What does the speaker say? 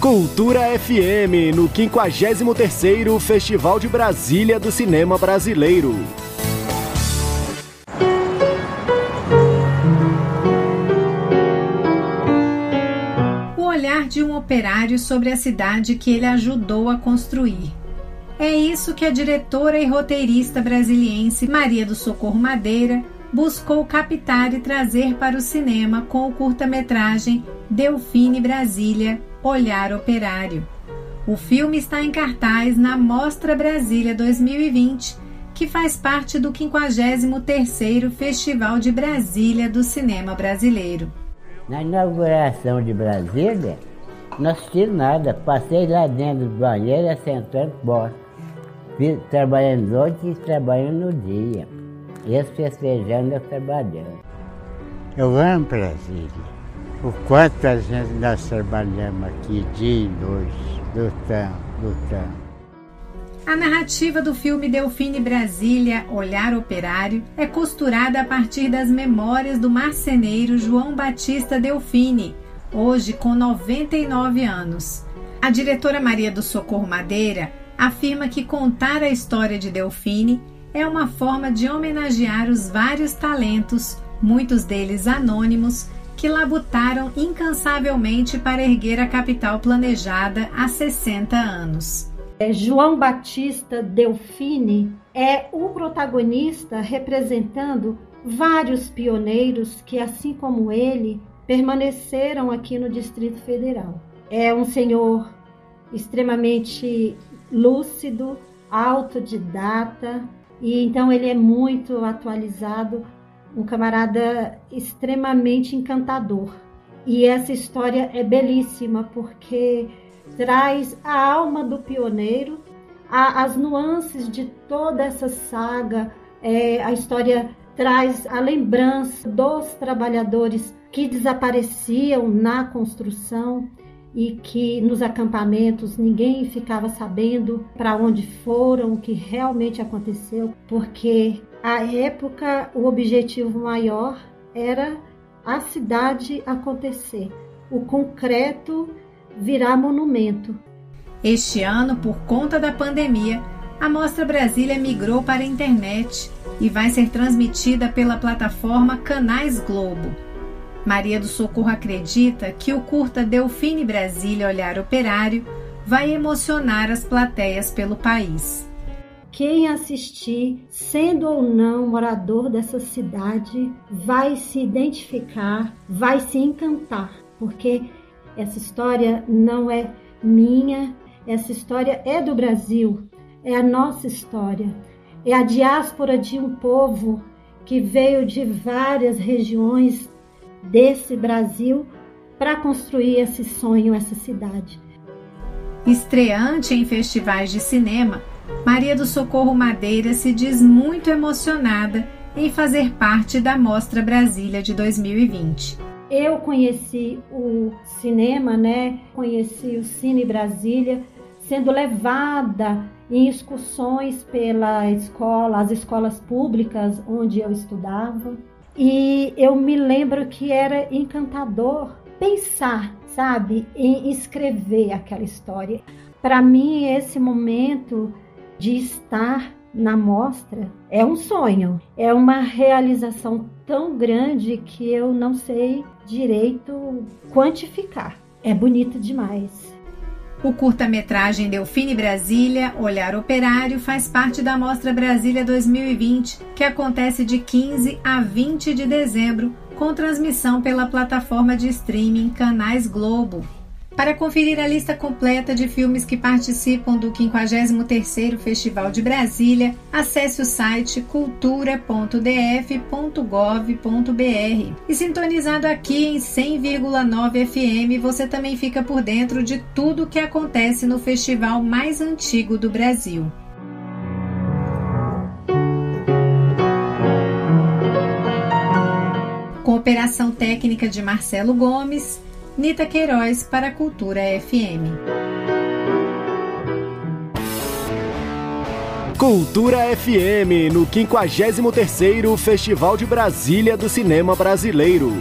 Cultura FM, no 53º Festival de Brasília do Cinema Brasileiro. O olhar de um operário sobre a cidade que ele ajudou a construir. É isso que a diretora e roteirista brasiliense Maria do Socorro Madeira buscou captar e trazer para o cinema com o curta-metragem Delfine Brasília Olhar Operário. O filme está em cartaz na Mostra Brasília 2020, que faz parte do 53º Festival de Brasília do Cinema Brasileiro. Na inauguração de Brasília, não assisti nada. Passei lá dentro do banheiro, assentando bosta. Trabalhando noite e trabalhando no dia. Eles festejando, eu trabalhando. Eu amo Brasília. O quanto a gente nós trabalhamos aqui dia e noite, lutando, lutando. A narrativa do filme Delfine Brasília, Olhar Operário, é costurada a partir das memórias do marceneiro João Batista Delfine, hoje com 99 anos. A diretora Maria do Socorro Madeira afirma que contar a história de Delfine é uma forma de homenagear os vários talentos, muitos deles anônimos, que labutaram incansavelmente para erguer a capital planejada há 60 anos. É, João Batista Delfine é o protagonista representando vários pioneiros que, assim como ele, permaneceram aqui no Distrito Federal. É um senhor extremamente lúcido, autodidata, e então ele é muito atualizado um camarada extremamente encantador. E essa história é belíssima porque traz a alma do pioneiro, a, as nuances de toda essa saga. É, a história traz a lembrança dos trabalhadores que desapareciam na construção e que nos acampamentos ninguém ficava sabendo para onde foram, o que realmente aconteceu, porque à época o objetivo maior era a cidade acontecer, o concreto virar monumento. Este ano, por conta da pandemia, a Mostra Brasília migrou para a internet e vai ser transmitida pela plataforma Canais Globo. Maria do Socorro acredita que o curta Delfine Brasília Olhar Operário vai emocionar as plateias pelo país. Quem assistir, sendo ou não morador dessa cidade, vai se identificar, vai se encantar, porque essa história não é minha, essa história é do Brasil, é a nossa história, é a diáspora de um povo que veio de várias regiões desse Brasil para construir esse sonho, essa cidade. Estreante em festivais de cinema, Maria do Socorro Madeira se diz muito emocionada em fazer parte da Mostra Brasília de 2020. Eu conheci o cinema, né? Conheci o Cine Brasília sendo levada em excursões pela escola, as escolas públicas onde eu estudava. E eu me lembro que era encantador pensar, sabe, em escrever aquela história. Para mim, esse momento de estar na mostra é um sonho, é uma realização tão grande que eu não sei direito quantificar. É bonito demais. O curta-metragem Delfine Brasília, Olhar Operário, faz parte da Mostra Brasília 2020, que acontece de 15 a 20 de dezembro, com transmissão pela plataforma de streaming Canais Globo. Para conferir a lista completa de filmes que participam do 53º Festival de Brasília, acesse o site cultura.df.gov.br. E sintonizado aqui em 100,9 FM, você também fica por dentro de tudo o que acontece no festival mais antigo do Brasil. Com operação técnica de Marcelo Gomes, Nita Queiroz para a Cultura FM. Cultura FM no 53º Festival de Brasília do Cinema Brasileiro.